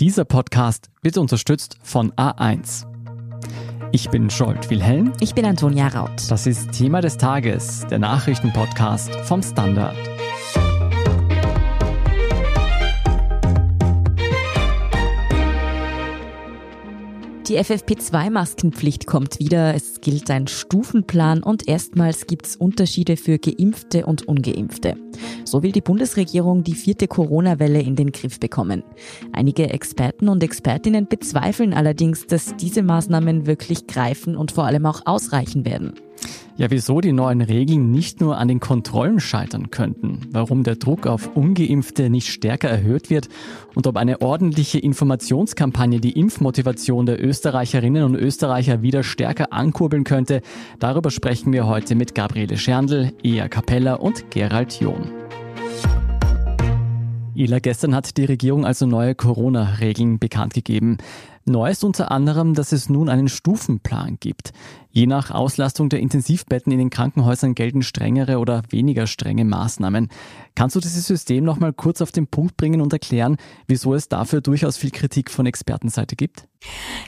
Dieser Podcast wird unterstützt von A1. Ich bin Scholt Wilhelm. Ich bin Antonia Raut. Das ist Thema des Tages, der Nachrichtenpodcast vom Standard. Die FFP2-Maskenpflicht kommt wieder. Es gilt ein Stufenplan und erstmals gibt es Unterschiede für Geimpfte und Ungeimpfte. So will die Bundesregierung die vierte Corona-Welle in den Griff bekommen. Einige Experten und Expertinnen bezweifeln allerdings, dass diese Maßnahmen wirklich greifen und vor allem auch ausreichen werden. Ja, wieso die neuen Regeln nicht nur an den Kontrollen scheitern könnten, warum der Druck auf ungeimpfte nicht stärker erhöht wird und ob eine ordentliche Informationskampagne die Impfmotivation der Österreicherinnen und Österreicher wieder stärker ankurbeln könnte, darüber sprechen wir heute mit Gabriele Scherndl, Ea Capella und Gerald John. Ila, gestern hat die Regierung also neue Corona-Regeln bekannt gegeben. Neu ist unter anderem, dass es nun einen Stufenplan gibt. Je nach Auslastung der Intensivbetten in den Krankenhäusern gelten strengere oder weniger strenge Maßnahmen. Kannst du dieses System noch mal kurz auf den Punkt bringen und erklären, wieso es dafür durchaus viel Kritik von Expertenseite gibt?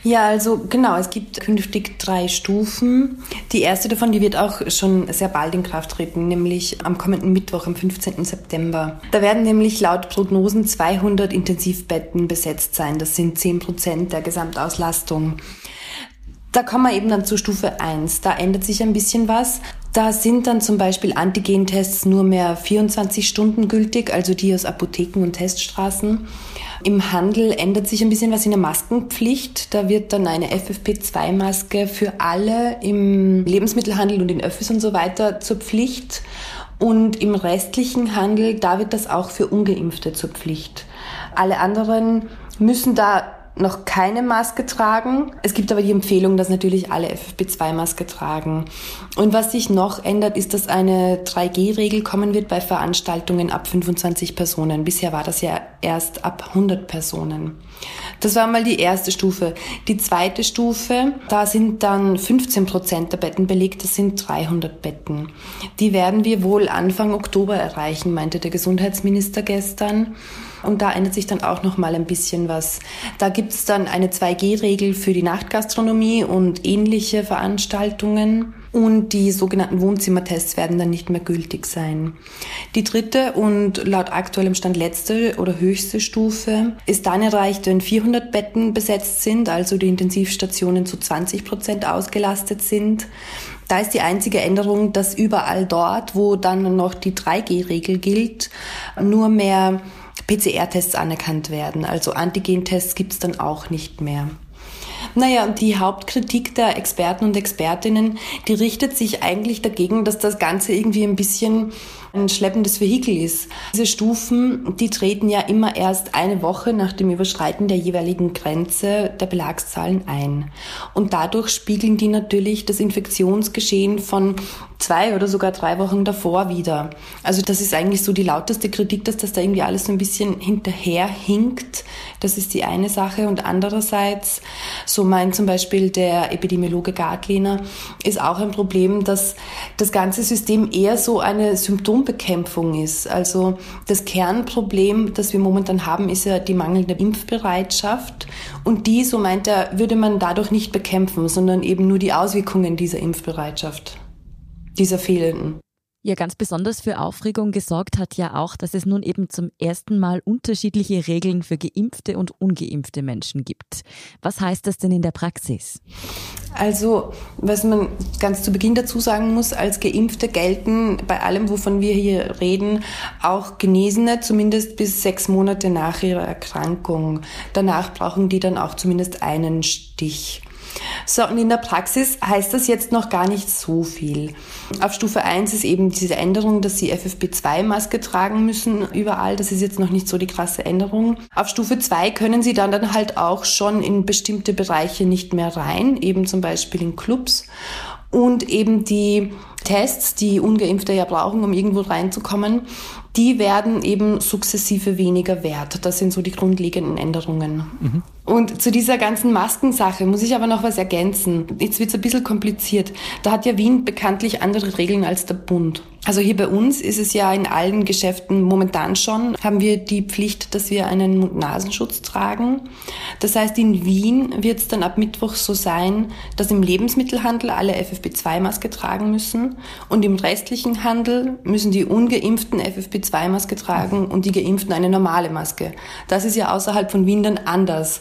Ja, also genau, es gibt künftig drei Stufen. Die erste davon, die wird auch schon sehr bald in Kraft treten, nämlich am kommenden Mittwoch, am 15. September. Da werden nämlich laut Prognosen 200 Intensivbetten besetzt sein. Das sind 10 Prozent der Gesamtauslastung. Da kommen wir eben dann zu Stufe 1. Da ändert sich ein bisschen was. Da sind dann zum Beispiel Antigentests nur mehr 24 Stunden gültig, also die aus Apotheken und Teststraßen. Im Handel ändert sich ein bisschen was in der Maskenpflicht. Da wird dann eine FFP2-Maske für alle im Lebensmittelhandel und in Öffis und so weiter zur Pflicht. Und im restlichen Handel, da wird das auch für Ungeimpfte zur Pflicht. Alle anderen müssen da noch keine Maske tragen. Es gibt aber die Empfehlung, dass natürlich alle FFP2-Maske tragen. Und was sich noch ändert, ist, dass eine 3G-Regel kommen wird bei Veranstaltungen ab 25 Personen. Bisher war das ja erst ab 100 Personen. Das war mal die erste Stufe. Die zweite Stufe, da sind dann 15 Prozent der Betten belegt, das sind 300 Betten. Die werden wir wohl Anfang Oktober erreichen, meinte der Gesundheitsminister gestern. Und da ändert sich dann auch noch mal ein bisschen was. Da gibt es dann eine 2G-Regel für die Nachtgastronomie und ähnliche Veranstaltungen. Und die sogenannten Wohnzimmertests werden dann nicht mehr gültig sein. Die dritte und laut aktuellem Stand letzte oder höchste Stufe ist dann erreicht, wenn 400 Betten besetzt sind, also die Intensivstationen zu 20 Prozent ausgelastet sind. Da ist die einzige Änderung, dass überall dort, wo dann noch die 3G-Regel gilt, nur mehr PCR-Tests anerkannt werden. Also Antigen-Tests gibt es dann auch nicht mehr. Naja, und die Hauptkritik der Experten und Expertinnen, die richtet sich eigentlich dagegen, dass das Ganze irgendwie ein bisschen ein schleppendes Vehikel ist. Diese Stufen, die treten ja immer erst eine Woche nach dem Überschreiten der jeweiligen Grenze der Belagszahlen ein. Und dadurch spiegeln die natürlich das Infektionsgeschehen von zwei oder sogar drei Wochen davor wieder. Also das ist eigentlich so die lauteste Kritik, dass das da irgendwie alles so ein bisschen hinterherhinkt. Das ist die eine Sache. Und andererseits, so meint zum Beispiel der Epidemiologe Gartlehner, ist auch ein Problem, dass das ganze System eher so eine Symptombekämpfung ist. Also das Kernproblem, das wir momentan haben, ist ja die mangelnde Impfbereitschaft. Und die, so meint er, würde man dadurch nicht bekämpfen, sondern eben nur die Auswirkungen dieser Impfbereitschaft dieser fehlenden. Ja, ganz besonders für Aufregung gesorgt hat ja auch, dass es nun eben zum ersten Mal unterschiedliche Regeln für geimpfte und ungeimpfte Menschen gibt. Was heißt das denn in der Praxis? Also, was man ganz zu Beginn dazu sagen muss, als Geimpfte gelten bei allem, wovon wir hier reden, auch Genesene, zumindest bis sechs Monate nach ihrer Erkrankung. Danach brauchen die dann auch zumindest einen Stich. So, und in der Praxis heißt das jetzt noch gar nicht so viel. Auf Stufe 1 ist eben diese Änderung, dass sie FFP2-Maske tragen müssen überall. Das ist jetzt noch nicht so die krasse Änderung. Auf Stufe 2 können sie dann, dann halt auch schon in bestimmte Bereiche nicht mehr rein, eben zum Beispiel in Clubs. Und eben die Tests, die Ungeimpfte ja brauchen, um irgendwo reinzukommen, die werden eben sukzessive weniger wert. Das sind so die grundlegenden Änderungen. Mhm. Und zu dieser ganzen Maskensache muss ich aber noch was ergänzen. Jetzt wird es ein bisschen kompliziert. Da hat ja Wien bekanntlich andere Regeln als der Bund. Also hier bei uns ist es ja in allen Geschäften momentan schon, haben wir die Pflicht, dass wir einen Mund-Nasenschutz tragen. Das heißt, in Wien wird es dann ab Mittwoch so sein, dass im Lebensmittelhandel alle FFP2-Maske tragen müssen und im restlichen Handel müssen die ungeimpften FFP2-Maske tragen und die geimpften eine normale Maske. Das ist ja außerhalb von Wien dann anders.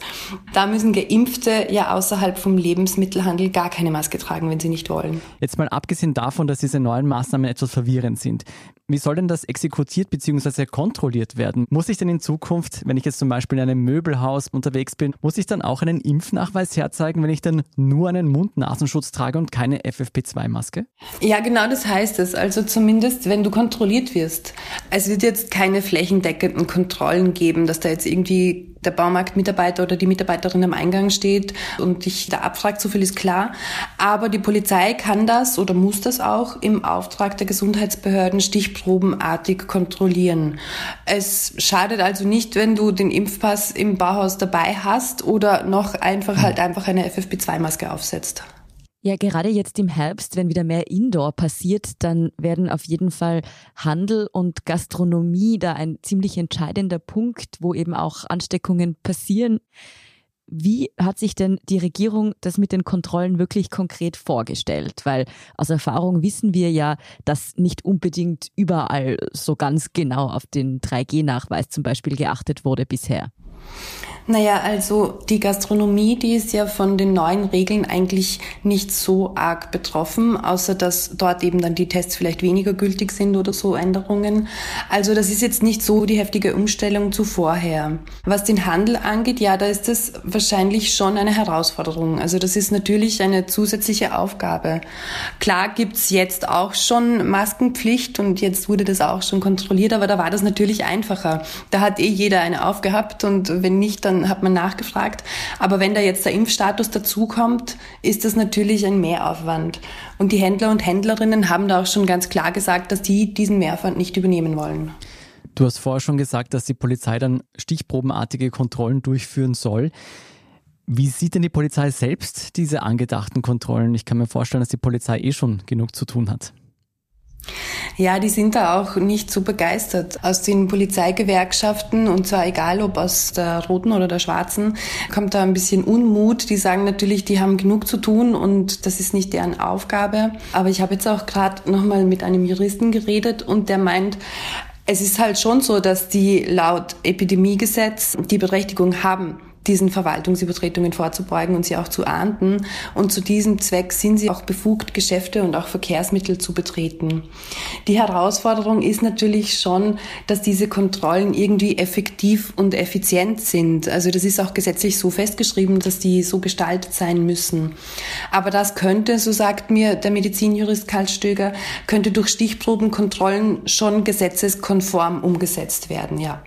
Da müssen Geimpfte ja außerhalb vom Lebensmittelhandel gar keine Maske tragen, wenn sie nicht wollen. Jetzt mal abgesehen davon, dass diese neuen Maßnahmen etwas verwirrend sind. Wie soll denn das exekutiert bzw. kontrolliert werden? Muss ich denn in Zukunft, wenn ich jetzt zum Beispiel in einem Möbelhaus unterwegs bin, muss ich dann auch einen Impfnachweis herzeigen, wenn ich dann nur einen Mund-Nasenschutz trage und keine FFP2-Maske? Ja, genau das heißt es. Also zumindest, wenn du kontrolliert wirst. Es wird jetzt keine flächendeckenden Kontrollen geben, dass da jetzt irgendwie der Baumarktmitarbeiter oder die Mitarbeiterin am Eingang steht und dich da abfragt, so viel ist klar. Aber die Polizei kann das oder muss das auch im Auftrag der Gesundheitsbehörden stichprobenartig kontrollieren. Es schadet also nicht, wenn du den Impfpass im Bauhaus dabei hast oder noch einfach halt einfach eine FFP2-Maske aufsetzt. Ja, gerade jetzt im Herbst, wenn wieder mehr Indoor passiert, dann werden auf jeden Fall Handel und Gastronomie da ein ziemlich entscheidender Punkt, wo eben auch Ansteckungen passieren. Wie hat sich denn die Regierung das mit den Kontrollen wirklich konkret vorgestellt? Weil aus Erfahrung wissen wir ja, dass nicht unbedingt überall so ganz genau auf den 3G-Nachweis zum Beispiel geachtet wurde bisher. Naja, also die Gastronomie, die ist ja von den neuen Regeln eigentlich nicht so arg betroffen, außer dass dort eben dann die Tests vielleicht weniger gültig sind oder so Änderungen. Also das ist jetzt nicht so die heftige Umstellung zu vorher. Was den Handel angeht, ja, da ist das wahrscheinlich schon eine Herausforderung. Also das ist natürlich eine zusätzliche Aufgabe. Klar gibt's jetzt auch schon Maskenpflicht und jetzt wurde das auch schon kontrolliert, aber da war das natürlich einfacher. Da hat eh jeder eine aufgehabt und wenn nicht, dann hat man nachgefragt. Aber wenn da jetzt der Impfstatus dazukommt, ist das natürlich ein Mehraufwand. Und die Händler und Händlerinnen haben da auch schon ganz klar gesagt, dass die diesen Mehraufwand nicht übernehmen wollen. Du hast vorher schon gesagt, dass die Polizei dann stichprobenartige Kontrollen durchführen soll. Wie sieht denn die Polizei selbst diese angedachten Kontrollen? Ich kann mir vorstellen, dass die Polizei eh schon genug zu tun hat. Ja, die sind da auch nicht so begeistert. Aus den Polizeigewerkschaften, und zwar egal ob aus der roten oder der schwarzen, kommt da ein bisschen Unmut. Die sagen natürlich, die haben genug zu tun und das ist nicht deren Aufgabe. Aber ich habe jetzt auch gerade nochmal mit einem Juristen geredet und der meint, es ist halt schon so, dass die laut Epidemiegesetz die Berechtigung haben, diesen Verwaltungsübertretungen vorzubeugen und sie auch zu ahnden. Und zu diesem Zweck sind sie auch befugt, Geschäfte und auch Verkehrsmittel zu betreten. Die Herausforderung ist natürlich schon, dass diese Kontrollen irgendwie effektiv und effizient sind. Also das ist auch gesetzlich so festgeschrieben, dass die so gestaltet sein müssen. Aber das könnte, so sagt mir der Medizinjurist Karl Stöger, könnte durch Stichprobenkontrollen schon gesetzeskonform umgesetzt werden, ja.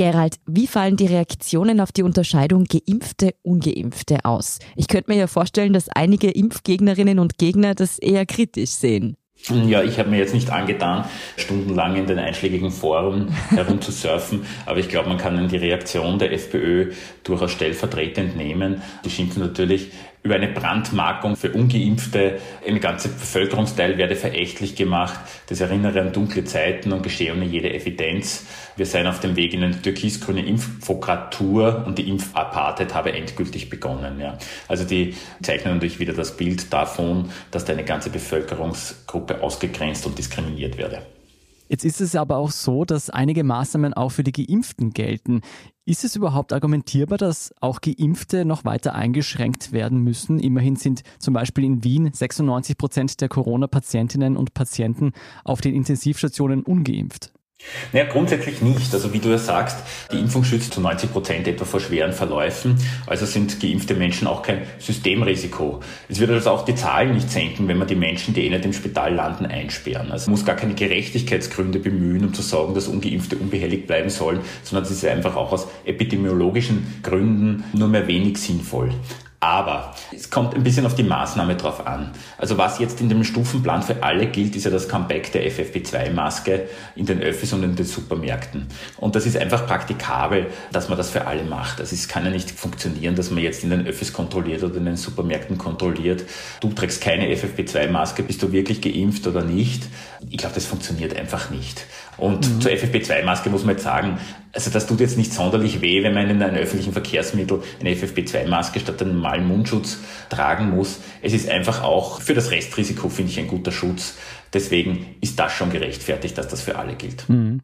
Gerald, wie fallen die Reaktionen auf die Unterscheidung Geimpfte, Ungeimpfte aus? Ich könnte mir ja vorstellen, dass einige Impfgegnerinnen und Gegner das eher kritisch sehen. Ja, ich habe mir jetzt nicht angetan, stundenlang in den einschlägigen Foren herumzusurfen, aber ich glaube, man kann die Reaktion der FPÖ durchaus stellvertretend nehmen. Die schimpfen natürlich über eine Brandmarkung für Ungeimpfte. Ein ganzer Bevölkerungsteil werde verächtlich gemacht. Das erinnere an dunkle Zeiten und geschehe ohne jede Evidenz. Wir seien auf dem Weg in eine türkisgrüne Impfokratur und die Impfapartheid habe endgültig begonnen. Ja. Also die zeichnen natürlich wieder das Bild davon, dass da eine ganze Bevölkerungsgruppe ausgegrenzt und diskriminiert werde. Jetzt ist es aber auch so, dass einige Maßnahmen auch für die Geimpften gelten. Ist es überhaupt argumentierbar, dass auch Geimpfte noch weiter eingeschränkt werden müssen? Immerhin sind zum Beispiel in Wien 96 Prozent der Corona-Patientinnen und Patienten auf den Intensivstationen ungeimpft. Naja, grundsätzlich nicht. Also wie du ja sagst, die Impfung schützt zu 90 Prozent etwa vor schweren Verläufen. Also sind geimpfte Menschen auch kein Systemrisiko. Es wird also auch die Zahlen nicht senken, wenn man die Menschen, die eh nicht im Spital landen, einsperren. Also man muss gar keine Gerechtigkeitsgründe bemühen, um zu sagen, dass Ungeimpfte unbehelligt bleiben sollen, sondern es ist einfach auch aus epidemiologischen Gründen nur mehr wenig sinnvoll. Aber es kommt ein bisschen auf die Maßnahme drauf an. Also was jetzt in dem Stufenplan für alle gilt, ist ja das Comeback der FFP2-Maske in den Öffis und in den Supermärkten. Und das ist einfach praktikabel, dass man das für alle macht. Also es kann ja nicht funktionieren, dass man jetzt in den Öffis kontrolliert oder in den Supermärkten kontrolliert. Du trägst keine FFP2-Maske, bist du wirklich geimpft oder nicht? Ich glaube, das funktioniert einfach nicht. Und mhm. zur FFP2-Maske muss man jetzt sagen, also das tut jetzt nicht sonderlich weh, wenn man in einem öffentlichen Verkehrsmittel eine FFP2-Maske statt einem normalen Mundschutz tragen muss. Es ist einfach auch für das Restrisiko, finde ich, ein guter Schutz. Deswegen ist das schon gerechtfertigt, dass das für alle gilt. Mhm.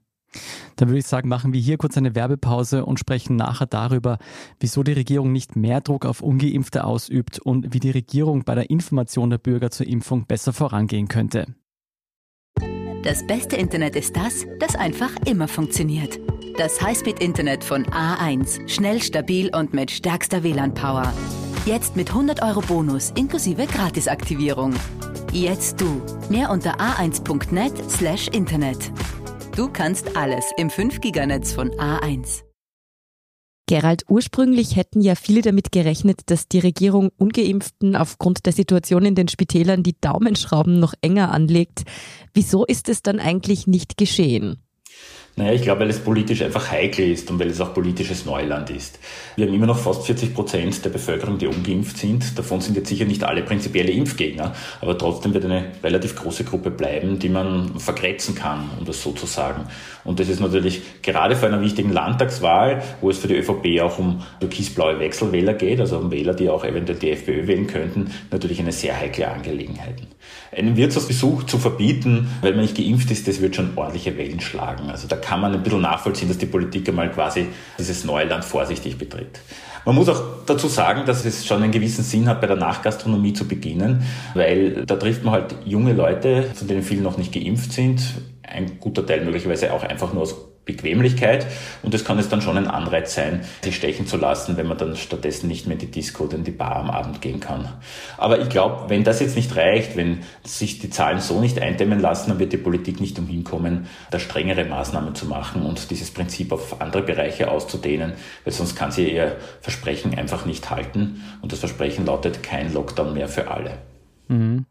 Dann würde ich sagen, machen wir hier kurz eine Werbepause und sprechen nachher darüber, wieso die Regierung nicht mehr Druck auf ungeimpfte ausübt und wie die Regierung bei der Information der Bürger zur Impfung besser vorangehen könnte. Das beste Internet ist das, das einfach immer funktioniert. Das Highspeed-Internet von A1. Schnell, stabil und mit stärkster WLAN-Power. Jetzt mit 100 Euro Bonus inklusive Gratisaktivierung. Jetzt du. Mehr unter a1.net/slash Internet. Du kannst alles im 5-Giganetz von A1. Gerald, ursprünglich hätten ja viele damit gerechnet, dass die Regierung Ungeimpften aufgrund der Situation in den Spitälern die Daumenschrauben noch enger anlegt. Wieso ist es dann eigentlich nicht geschehen? Naja, ich glaube, weil es politisch einfach heikel ist und weil es auch politisches Neuland ist. Wir haben immer noch fast 40 Prozent der Bevölkerung, die ungeimpft sind. Davon sind jetzt sicher nicht alle prinzipielle Impfgegner, aber trotzdem wird eine relativ große Gruppe bleiben, die man vergrätzen kann, um das so zu sagen. Und das ist natürlich gerade vor einer wichtigen Landtagswahl, wo es für die ÖVP auch um türkisblaue Wechselwähler geht, also um Wähler, die auch eventuell die FPÖ wählen könnten, natürlich eine sehr heikle Angelegenheit. Einen Wirtshausbesuch zu verbieten, weil man nicht geimpft ist, das wird schon ordentliche Wellen schlagen. Also da kann man ein bisschen nachvollziehen, dass die Politik einmal quasi dieses neue Land vorsichtig betritt. Man muss auch dazu sagen, dass es schon einen gewissen Sinn hat, bei der Nachgastronomie zu beginnen, weil da trifft man halt junge Leute, von denen viele noch nicht geimpft sind, ein guter Teil möglicherweise auch einfach nur aus Bequemlichkeit und es kann es dann schon ein Anreiz sein, sich stechen zu lassen, wenn man dann stattdessen nicht mehr in die Disco oder in die Bar am Abend gehen kann. Aber ich glaube, wenn das jetzt nicht reicht, wenn sich die Zahlen so nicht eindämmen lassen, dann wird die Politik nicht umhin kommen, da strengere Maßnahmen zu machen und dieses Prinzip auf andere Bereiche auszudehnen, weil sonst kann sie ihr Versprechen einfach nicht halten und das Versprechen lautet kein Lockdown mehr für alle. Mhm.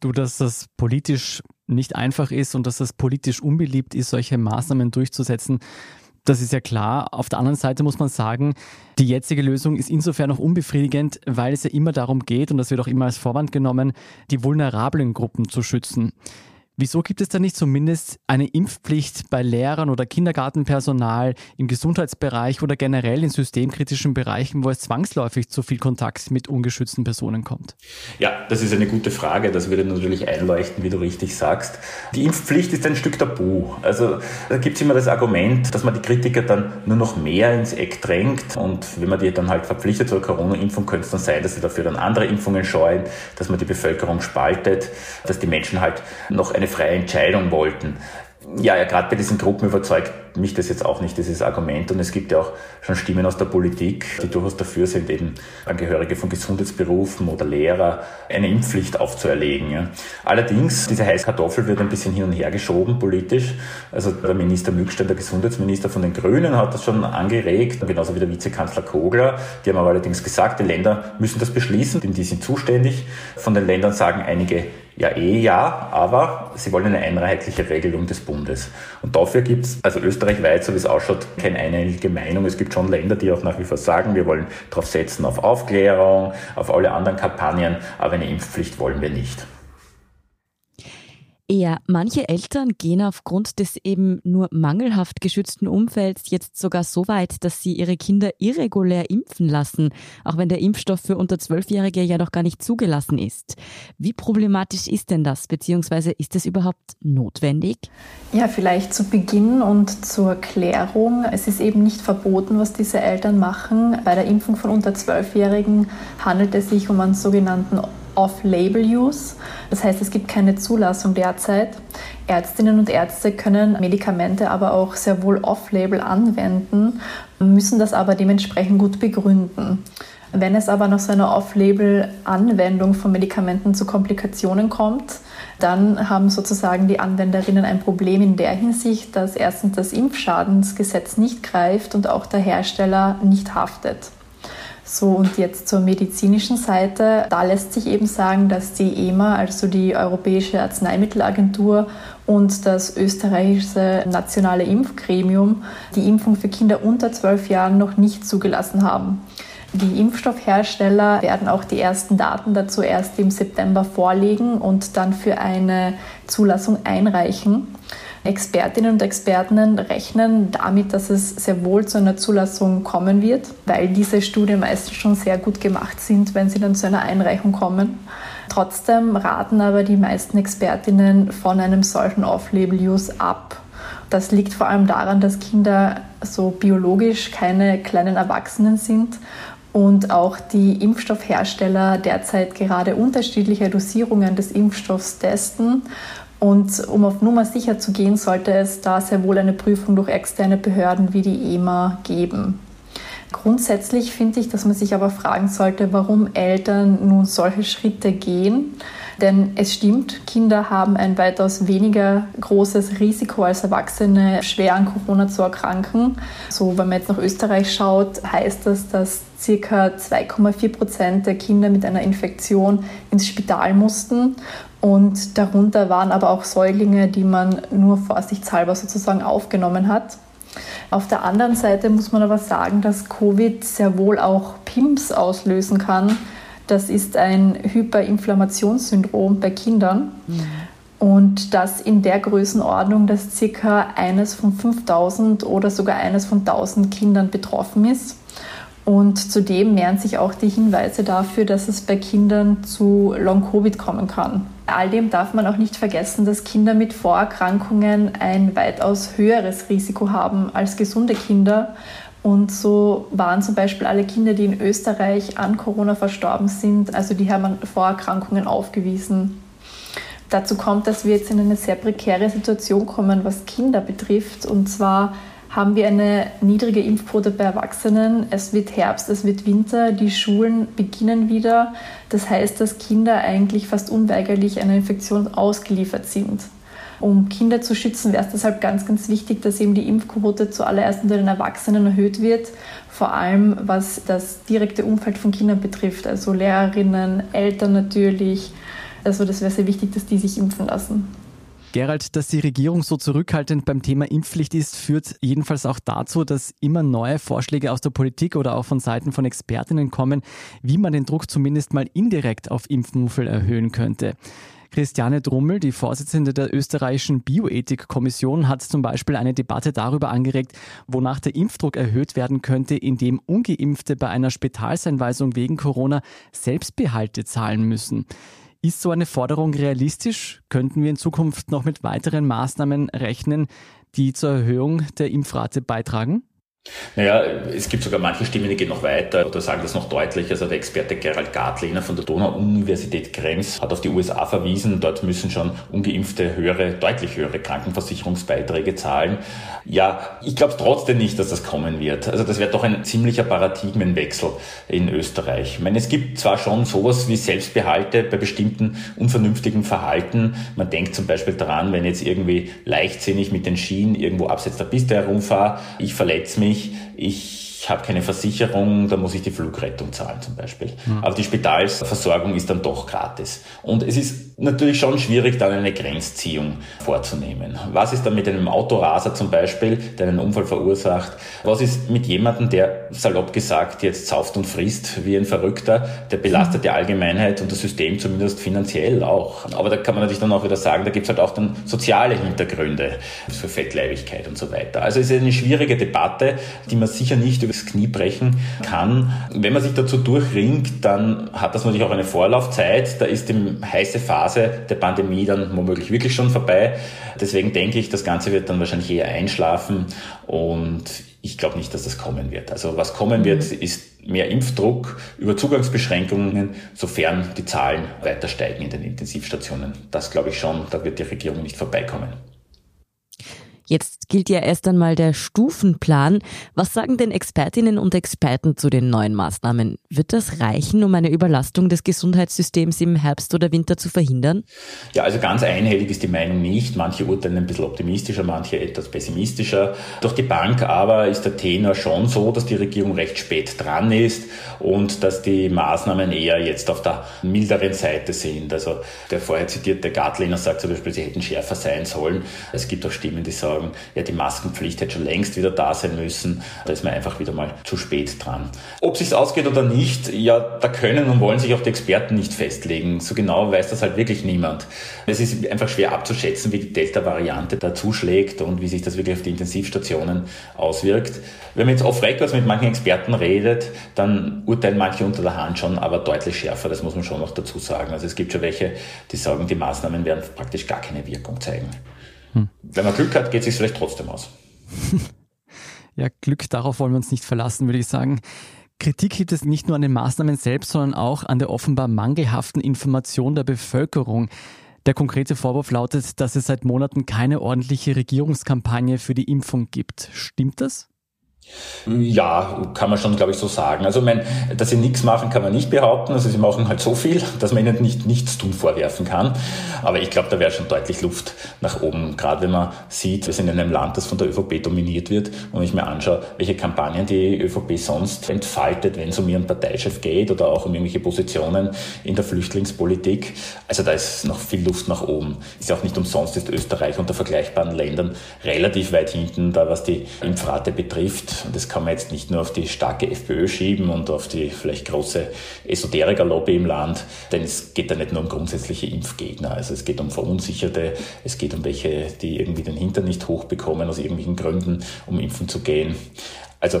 Du, dass das politisch nicht einfach ist und dass es politisch unbeliebt ist, solche Maßnahmen durchzusetzen. Das ist ja klar. Auf der anderen Seite muss man sagen, die jetzige Lösung ist insofern noch unbefriedigend, weil es ja immer darum geht, und das wird auch immer als Vorwand genommen, die vulnerablen Gruppen zu schützen. Wieso gibt es da nicht zumindest eine Impfpflicht bei Lehrern oder Kindergartenpersonal im Gesundheitsbereich oder generell in systemkritischen Bereichen, wo es zwangsläufig zu viel Kontakt mit ungeschützten Personen kommt? Ja, das ist eine gute Frage. Das würde natürlich einleuchten, wie du richtig sagst. Die Impfpflicht ist ein Stück Tabu. Also da gibt es immer das Argument, dass man die Kritiker dann nur noch mehr ins Eck drängt. Und wenn man die dann halt verpflichtet zur Corona-Impfung, könnte es dann sein, dass sie dafür dann andere Impfungen scheuen, dass man die Bevölkerung spaltet, dass die Menschen halt noch eine eine freie Entscheidung wollten. Ja, ja gerade bei diesen Gruppen überzeugt mich das jetzt auch nicht, dieses Argument. Und es gibt ja auch schon Stimmen aus der Politik, die durchaus dafür sind, eben Angehörige von Gesundheitsberufen oder Lehrer eine Impfpflicht aufzuerlegen. Ja. Allerdings, diese heiße Kartoffel wird ein bisschen hin und her geschoben politisch. Also der Minister Mückstein, der Gesundheitsminister von den Grünen, hat das schon angeregt, genauso wie der Vizekanzler Kogler. Die haben aber allerdings gesagt, die Länder müssen das beschließen, denn die sind zuständig. Von den Ländern sagen einige, ja, eh ja, aber sie wollen eine einheitliche Regelung des Bundes. Und dafür gibt es, also österreichweit, so wie es ausschaut, keine einheitliche Meinung. Es gibt schon Länder, die auch nach wie vor sagen, wir wollen darauf setzen, auf Aufklärung, auf alle anderen Kampagnen, aber eine Impfpflicht wollen wir nicht. Ja, manche Eltern gehen aufgrund des eben nur mangelhaft geschützten Umfelds jetzt sogar so weit, dass sie ihre Kinder irregulär impfen lassen, auch wenn der Impfstoff für unter Zwölfjährige ja noch gar nicht zugelassen ist. Wie problematisch ist denn das, beziehungsweise ist es überhaupt notwendig? Ja, vielleicht zu Beginn und zur Klärung. Es ist eben nicht verboten, was diese Eltern machen. Bei der Impfung von unter Zwölfjährigen handelt es sich um einen sogenannten Off-Label-Use. Das heißt, es gibt keine Zulassung derzeit. Ärztinnen und Ärzte können Medikamente aber auch sehr wohl off-label anwenden, müssen das aber dementsprechend gut begründen. Wenn es aber nach so einer Off-Label-Anwendung von Medikamenten zu Komplikationen kommt, dann haben sozusagen die Anwenderinnen ein Problem in der Hinsicht, dass erstens das Impfschadensgesetz nicht greift und auch der Hersteller nicht haftet. So, und jetzt zur medizinischen Seite. Da lässt sich eben sagen, dass die EMA, also die Europäische Arzneimittelagentur und das österreichische nationale Impfgremium, die Impfung für Kinder unter zwölf Jahren noch nicht zugelassen haben. Die Impfstoffhersteller werden auch die ersten Daten dazu erst im September vorlegen und dann für eine Zulassung einreichen. Expertinnen und Experten rechnen damit, dass es sehr wohl zu einer Zulassung kommen wird, weil diese Studien meistens schon sehr gut gemacht sind, wenn sie dann zu einer Einreichung kommen. Trotzdem raten aber die meisten Expertinnen von einem solchen Off-Label-Use ab. Das liegt vor allem daran, dass Kinder so biologisch keine kleinen Erwachsenen sind und auch die Impfstoffhersteller derzeit gerade unterschiedliche Dosierungen des Impfstoffs testen und um auf Nummer sicher zu gehen, sollte es da sehr wohl eine Prüfung durch externe Behörden wie die EMA geben. Grundsätzlich finde ich, dass man sich aber fragen sollte, warum Eltern nun solche Schritte gehen. Denn es stimmt, Kinder haben ein weitaus weniger großes Risiko als Erwachsene, schwer an Corona zu erkranken. So, wenn man jetzt nach Österreich schaut, heißt das, dass circa 2,4 Prozent der Kinder mit einer Infektion ins Spital mussten. Und darunter waren aber auch Säuglinge, die man nur vorsichtshalber sozusagen aufgenommen hat. Auf der anderen Seite muss man aber sagen, dass Covid sehr wohl auch PIMS auslösen kann. Das ist ein Hyperinflammationssyndrom bei Kindern. Mhm. Und das in der Größenordnung, dass circa eines von 5000 oder sogar eines von 1000 Kindern betroffen ist. Und zudem mehren sich auch die Hinweise dafür, dass es bei Kindern zu Long-Covid kommen kann. All dem darf man auch nicht vergessen, dass Kinder mit Vorerkrankungen ein weitaus höheres Risiko haben als gesunde Kinder. Und so waren zum Beispiel alle Kinder, die in Österreich an Corona verstorben sind, also die haben Vorerkrankungen aufgewiesen. Dazu kommt, dass wir jetzt in eine sehr prekäre Situation kommen, was Kinder betrifft. Und zwar haben wir eine niedrige Impfquote bei Erwachsenen. Es wird Herbst, es wird Winter, die Schulen beginnen wieder. Das heißt, dass Kinder eigentlich fast unweigerlich einer Infektion ausgeliefert sind. Um Kinder zu schützen, wäre es deshalb ganz, ganz wichtig, dass eben die Impfquote zuallererst unter den Erwachsenen erhöht wird, vor allem was das direkte Umfeld von Kindern betrifft, also Lehrerinnen, Eltern natürlich. Also das wäre sehr wichtig, dass die sich impfen lassen. Gerald, dass die Regierung so zurückhaltend beim Thema Impfpflicht ist, führt jedenfalls auch dazu, dass immer neue Vorschläge aus der Politik oder auch von Seiten von Expertinnen kommen, wie man den Druck zumindest mal indirekt auf Impfmuffel erhöhen könnte. Christiane Drummel, die Vorsitzende der österreichischen Bioethikkommission, hat zum Beispiel eine Debatte darüber angeregt, wonach der Impfdruck erhöht werden könnte, indem ungeimpfte bei einer Spitalseinweisung wegen Corona Selbstbehalte zahlen müssen. Ist so eine Forderung realistisch? Könnten wir in Zukunft noch mit weiteren Maßnahmen rechnen, die zur Erhöhung der Impfrate beitragen? Naja, es gibt sogar manche Stimmen, die gehen noch weiter oder sagen das noch deutlich. Also der Experte Gerald Gartlehner von der Donau-Universität Krems hat auf die USA verwiesen. Dort müssen schon ungeimpfte höhere, deutlich höhere Krankenversicherungsbeiträge zahlen. Ja, ich glaube trotzdem nicht, dass das kommen wird. Also das wäre doch ein ziemlicher Paradigmenwechsel in Österreich. Ich meine, es gibt zwar schon sowas wie Selbstbehalte bei bestimmten unvernünftigen Verhalten. Man denkt zum Beispiel daran, wenn jetzt irgendwie leichtsinnig mit den Schienen irgendwo abseits der Piste herumfahre, ich verletze mich, mich, ich habe keine Versicherung, da muss ich die Flugrettung zahlen zum Beispiel. Mhm. Aber die Spitalsversorgung ist dann doch gratis. Und es ist natürlich schon schwierig, dann eine Grenzziehung vorzunehmen. Was ist dann mit einem Autoraser zum Beispiel, der einen Unfall verursacht? Was ist mit jemandem, der salopp gesagt jetzt sauft und frisst wie ein Verrückter? Der belastet die Allgemeinheit und das System zumindest finanziell auch. Aber da kann man natürlich dann auch wieder sagen, da gibt es halt auch dann soziale Hintergründe für Fettleibigkeit und so weiter. Also es ist eine schwierige Debatte, die man sicher nicht über das Knie brechen kann. Wenn man sich dazu durchringt, dann hat das natürlich auch eine Vorlaufzeit. Da ist die heiße Phase der Pandemie dann womöglich wirklich schon vorbei. Deswegen denke ich, das Ganze wird dann wahrscheinlich eher einschlafen und ich glaube nicht, dass das kommen wird. Also was kommen wird, mhm. ist mehr Impfdruck über Zugangsbeschränkungen, sofern die Zahlen weiter steigen in den Intensivstationen. Das glaube ich schon, da wird die Regierung nicht vorbeikommen. Jetzt Gilt ja erst einmal der Stufenplan. Was sagen denn Expertinnen und Experten zu den neuen Maßnahmen? Wird das reichen, um eine Überlastung des Gesundheitssystems im Herbst oder Winter zu verhindern? Ja, also ganz einhellig ist die Meinung nicht. Manche urteilen ein bisschen optimistischer, manche etwas pessimistischer. Durch die Bank aber ist der Tenor schon so, dass die Regierung recht spät dran ist und dass die Maßnahmen eher jetzt auf der milderen Seite sind. Also der vorher zitierte Gartlehner sagt zum Beispiel, sie hätten schärfer sein sollen. Es gibt auch Stimmen, die sagen, ja, die Maskenpflicht hätte schon längst wieder da sein müssen. Da ist man einfach wieder mal zu spät dran. Ob sich's ausgeht oder nicht, ja, da können und wollen sich auch die Experten nicht festlegen. So genau weiß das halt wirklich niemand. Es ist einfach schwer abzuschätzen, wie die Delta-Variante da zuschlägt und wie sich das wirklich auf die Intensivstationen auswirkt. Wenn man jetzt off records mit manchen Experten redet, dann urteilen manche unter der Hand schon, aber deutlich schärfer, das muss man schon noch dazu sagen. Also es gibt schon welche, die sagen, die Maßnahmen werden praktisch gar keine Wirkung zeigen. Hm. Wenn man Glück hat, geht es sich vielleicht trotzdem aus. ja, Glück, darauf wollen wir uns nicht verlassen, würde ich sagen. Kritik gibt es nicht nur an den Maßnahmen selbst, sondern auch an der offenbar mangelhaften Information der Bevölkerung. Der konkrete Vorwurf lautet, dass es seit Monaten keine ordentliche Regierungskampagne für die Impfung gibt. Stimmt das? Ja, kann man schon, glaube ich, so sagen. Also, mein, dass sie nichts machen, kann man nicht behaupten. Also, sie machen halt so viel, dass man ihnen nicht nichts tun vorwerfen kann. Aber ich glaube, da wäre schon deutlich Luft nach oben. Gerade wenn man sieht, wir sind in einem Land, das von der ÖVP dominiert wird. Und ich mir anschaue, welche Kampagnen die ÖVP sonst entfaltet, wenn es um ihren Parteichef geht oder auch um irgendwelche Positionen in der Flüchtlingspolitik. Also, da ist noch viel Luft nach oben. Ist ja auch nicht umsonst, ist Österreich unter vergleichbaren Ländern relativ weit hinten, da was die Impfrate betrifft. Und das kann man jetzt nicht nur auf die starke FPÖ schieben und auf die vielleicht große Esoteriker-Lobby im Land, denn es geht da nicht nur um grundsätzliche Impfgegner. Also es geht um Verunsicherte, es geht um welche, die irgendwie den Hintern nicht hochbekommen aus irgendwelchen Gründen, um impfen zu gehen. Also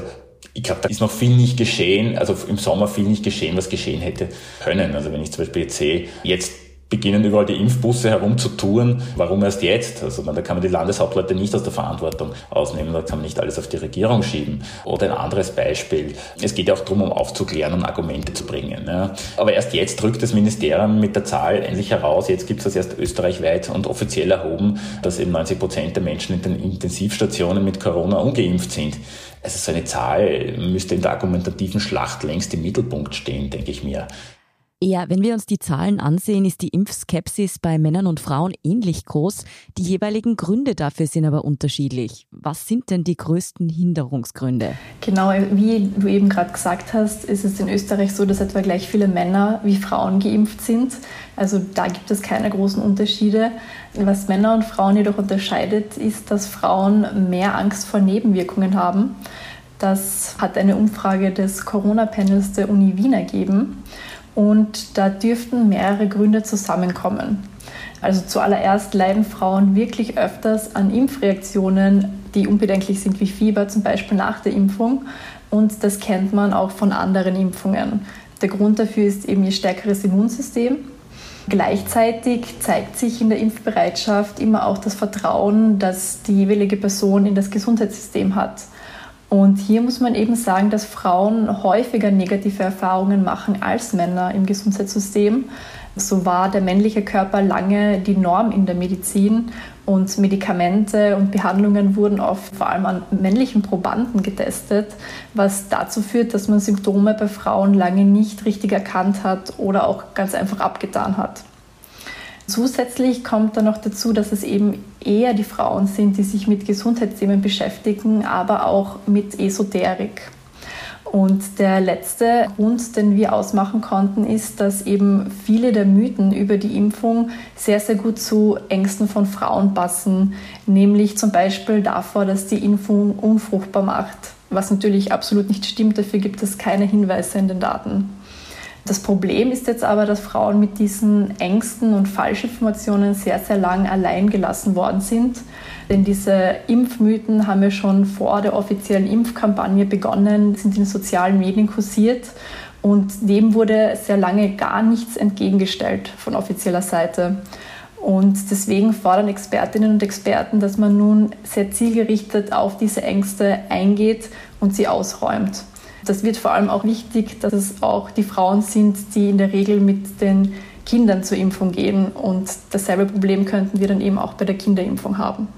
ich glaube, da ist noch viel nicht geschehen, also im Sommer viel nicht geschehen, was geschehen hätte können. Also wenn ich zum Beispiel jetzt sehe, jetzt beginnen überall die Impfbusse herumzutouren. Warum erst jetzt? Also da kann man die Landeshauptleute nicht aus der Verantwortung ausnehmen, da kann man nicht alles auf die Regierung schieben. Oder ein anderes Beispiel. Es geht ja auch darum, um aufzuklären und Argumente zu bringen. Ja. Aber erst jetzt drückt das Ministerium mit der Zahl endlich heraus, jetzt gibt es das erst österreichweit und offiziell erhoben, dass eben 90 Prozent der Menschen in den Intensivstationen mit Corona ungeimpft sind. Also so eine Zahl müsste in der argumentativen Schlacht längst im Mittelpunkt stehen, denke ich mir. Ja, wenn wir uns die Zahlen ansehen, ist die Impfskepsis bei Männern und Frauen ähnlich groß. Die jeweiligen Gründe dafür sind aber unterschiedlich. Was sind denn die größten Hinderungsgründe? Genau, wie du eben gerade gesagt hast, ist es in Österreich so, dass etwa gleich viele Männer wie Frauen geimpft sind. Also da gibt es keine großen Unterschiede. Was Männer und Frauen jedoch unterscheidet, ist, dass Frauen mehr Angst vor Nebenwirkungen haben. Das hat eine Umfrage des Corona-Panels der Uni Wien ergeben. Und da dürften mehrere Gründe zusammenkommen. Also zuallererst leiden Frauen wirklich öfters an Impfreaktionen, die unbedenklich sind wie Fieber, zum Beispiel nach der Impfung. Und das kennt man auch von anderen Impfungen. Der Grund dafür ist eben ihr stärkeres Immunsystem. Gleichzeitig zeigt sich in der Impfbereitschaft immer auch das Vertrauen, das die jeweilige Person in das Gesundheitssystem hat. Und hier muss man eben sagen, dass Frauen häufiger negative Erfahrungen machen als Männer im Gesundheitssystem. So war der männliche Körper lange die Norm in der Medizin und Medikamente und Behandlungen wurden oft vor allem an männlichen Probanden getestet, was dazu führt, dass man Symptome bei Frauen lange nicht richtig erkannt hat oder auch ganz einfach abgetan hat. Zusätzlich kommt dann noch dazu, dass es eben eher die Frauen sind, die sich mit Gesundheitsthemen beschäftigen, aber auch mit Esoterik. Und der letzte Grund, den wir ausmachen konnten, ist, dass eben viele der Mythen über die Impfung sehr, sehr gut zu Ängsten von Frauen passen, nämlich zum Beispiel davor, dass die Impfung unfruchtbar macht, was natürlich absolut nicht stimmt, dafür gibt es keine Hinweise in den Daten. Das Problem ist jetzt aber, dass Frauen mit diesen Ängsten und Falschinformationen sehr, sehr lang allein gelassen worden sind. Denn diese Impfmythen haben ja schon vor der offiziellen Impfkampagne begonnen, sind in sozialen Medien kursiert und dem wurde sehr lange gar nichts entgegengestellt von offizieller Seite. Und deswegen fordern Expertinnen und Experten, dass man nun sehr zielgerichtet auf diese Ängste eingeht und sie ausräumt. Das wird vor allem auch wichtig, dass es auch die Frauen sind, die in der Regel mit den Kindern zur Impfung gehen. Und dasselbe Problem könnten wir dann eben auch bei der Kinderimpfung haben.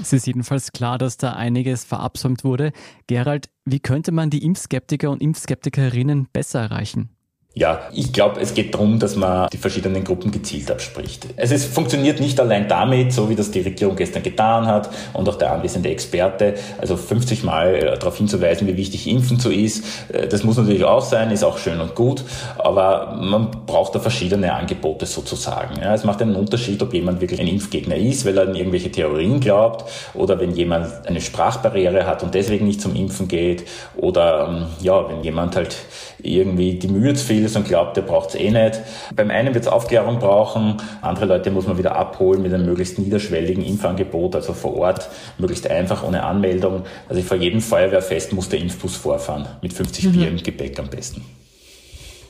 Es ist jedenfalls klar, dass da einiges verabsäumt wurde. Gerald, wie könnte man die Impfskeptiker und Impfskeptikerinnen besser erreichen? Ja, ich glaube, es geht darum, dass man die verschiedenen Gruppen gezielt abspricht. Es funktioniert nicht allein damit, so wie das die Regierung gestern getan hat und auch der anwesende Experte, also 50 Mal äh, darauf hinzuweisen, wie wichtig Impfen so ist. Äh, das muss natürlich auch sein, ist auch schön und gut, aber man braucht da verschiedene Angebote sozusagen. Ja, es macht einen Unterschied, ob jemand wirklich ein Impfgegner ist, weil er an irgendwelche Theorien glaubt oder wenn jemand eine Sprachbarriere hat und deswegen nicht zum Impfen geht oder ähm, ja, wenn jemand halt irgendwie die Mühe zu viel ist und glaubt, der braucht es eh nicht. Beim einen wird es Aufklärung brauchen, andere Leute muss man wieder abholen mit einem möglichst niederschwelligen Impfangebot, also vor Ort, möglichst einfach, ohne Anmeldung. Also vor jedem Feuerwehrfest muss der Impfbus vorfahren, mit 50 mhm. Bier im Gepäck am besten.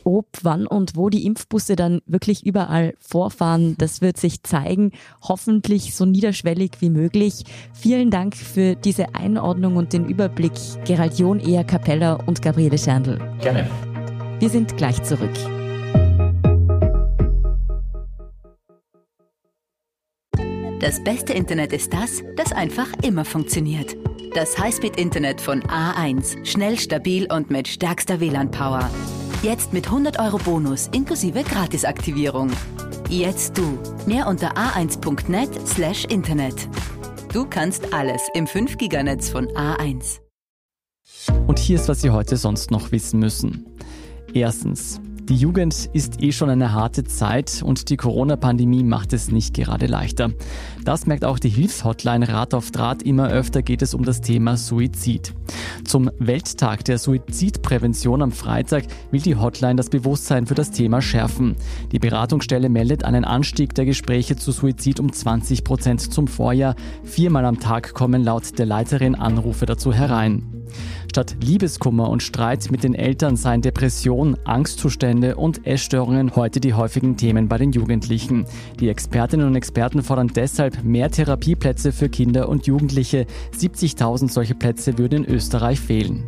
Ob, wann und wo die Impfbusse dann wirklich überall vorfahren, das wird sich zeigen. Hoffentlich so niederschwellig wie möglich. Vielen Dank für diese Einordnung und den Überblick. Gerald John, Ea Capella und Gabriele Scherndl. Gerne. Wir sind gleich zurück. Das beste Internet ist das, das einfach immer funktioniert. Das Highspeed-Internet von A1. Schnell, stabil und mit stärkster WLAN-Power. Jetzt mit 100 Euro Bonus inklusive Gratisaktivierung. Jetzt du. Mehr unter a1.net slash Internet. Du kannst alles im 5-Giganetz von A1. Und hier ist, was Sie heute sonst noch wissen müssen. Erstens. Die Jugend ist eh schon eine harte Zeit und die Corona-Pandemie macht es nicht gerade leichter. Das merkt auch die Hilfshotline Rat auf Draht. Immer öfter geht es um das Thema Suizid. Zum Welttag der Suizidprävention am Freitag will die Hotline das Bewusstsein für das Thema schärfen. Die Beratungsstelle meldet einen Anstieg der Gespräche zu Suizid um 20 Prozent zum Vorjahr. Viermal am Tag kommen laut der Leiterin Anrufe dazu herein. Statt Liebeskummer und Streit mit den Eltern seien Depression, Angstzustände und Essstörungen heute die häufigen Themen bei den Jugendlichen. Die Expertinnen und Experten fordern deshalb mehr Therapieplätze für Kinder und Jugendliche. 70.000 solche Plätze würden in Österreich fehlen.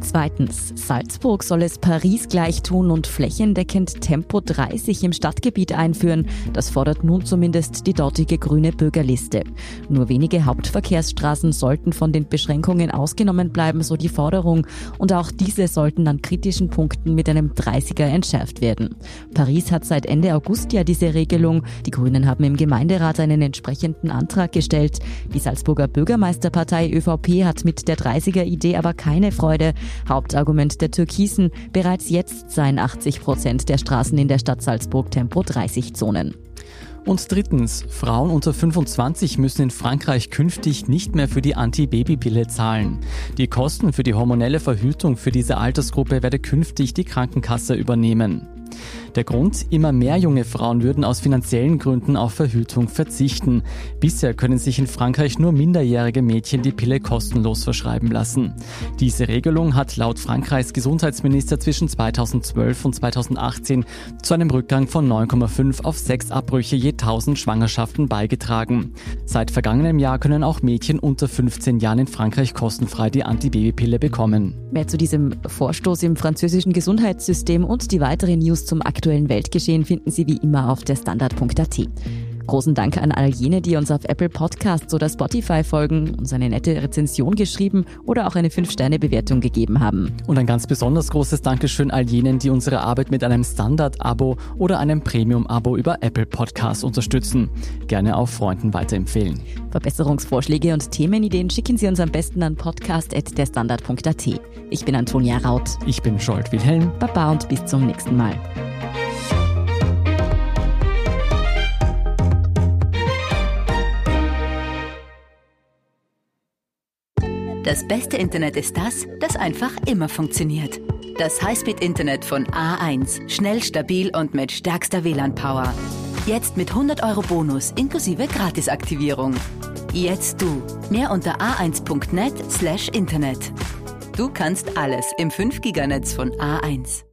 Zweitens, Salzburg soll es Paris gleich tun und flächendeckend Tempo 30 im Stadtgebiet einführen. Das fordert nun zumindest die dortige grüne Bürgerliste. Nur wenige Hauptverkehrsstraßen sollten von den Beschränkungen ausgenommen bleiben, so die Forderung. Und auch diese sollten an kritischen Punkten mit einem 30er entschärft werden. Paris hat seit Ende August ja diese Regelung. Die Grünen haben im Gemeinderat einen entsprechenden Antrag gestellt. Die Salzburger Bürgermeisterpartei ÖVP hat mit der 30er-Idee aber keine Freude. Hauptargument der Türkisen, bereits jetzt seien 80 Prozent der Straßen in der Stadt Salzburg Tempo 30 Zonen. Und drittens, Frauen unter 25 müssen in Frankreich künftig nicht mehr für die Antibabypille zahlen. Die Kosten für die hormonelle Verhütung für diese Altersgruppe werde künftig die Krankenkasse übernehmen. Der Grund, immer mehr junge Frauen würden aus finanziellen Gründen auf Verhütung verzichten. Bisher können sich in Frankreich nur minderjährige Mädchen die Pille kostenlos verschreiben lassen. Diese Regelung hat laut Frankreichs Gesundheitsminister zwischen 2012 und 2018 zu einem Rückgang von 9,5 auf 6 Abbrüche je 1000 Schwangerschaften beigetragen. Seit vergangenem Jahr können auch Mädchen unter 15 Jahren in Frankreich kostenfrei die Antibabypille bekommen. Mehr zu diesem Vorstoß im französischen Gesundheitssystem und die weiteren News zum aktuellen Weltgeschehen finden Sie wie immer auf der Standard.at. Großen Dank an all jene, die uns auf Apple Podcasts oder Spotify folgen, uns eine nette Rezension geschrieben oder auch eine 5-Sterne-Bewertung gegeben haben. Und ein ganz besonders großes Dankeschön all jenen, die unsere Arbeit mit einem Standard-Abo oder einem Premium-Abo über Apple Podcasts unterstützen. Gerne auch Freunden weiterempfehlen. Verbesserungsvorschläge und Themenideen schicken Sie uns am besten an podcast.derstandard.at. Ich bin Antonia Raut. Ich bin Scholt Wilhelm. Baba und bis zum nächsten Mal. Das beste Internet ist das, das einfach immer funktioniert. Das Highspeed-Internet von A1. Schnell, stabil und mit stärkster WLAN-Power. Jetzt mit 100 Euro Bonus inklusive Gratisaktivierung. Jetzt du. Mehr unter a1.net slash Internet. Du kannst alles im 5-Giganetz von A1.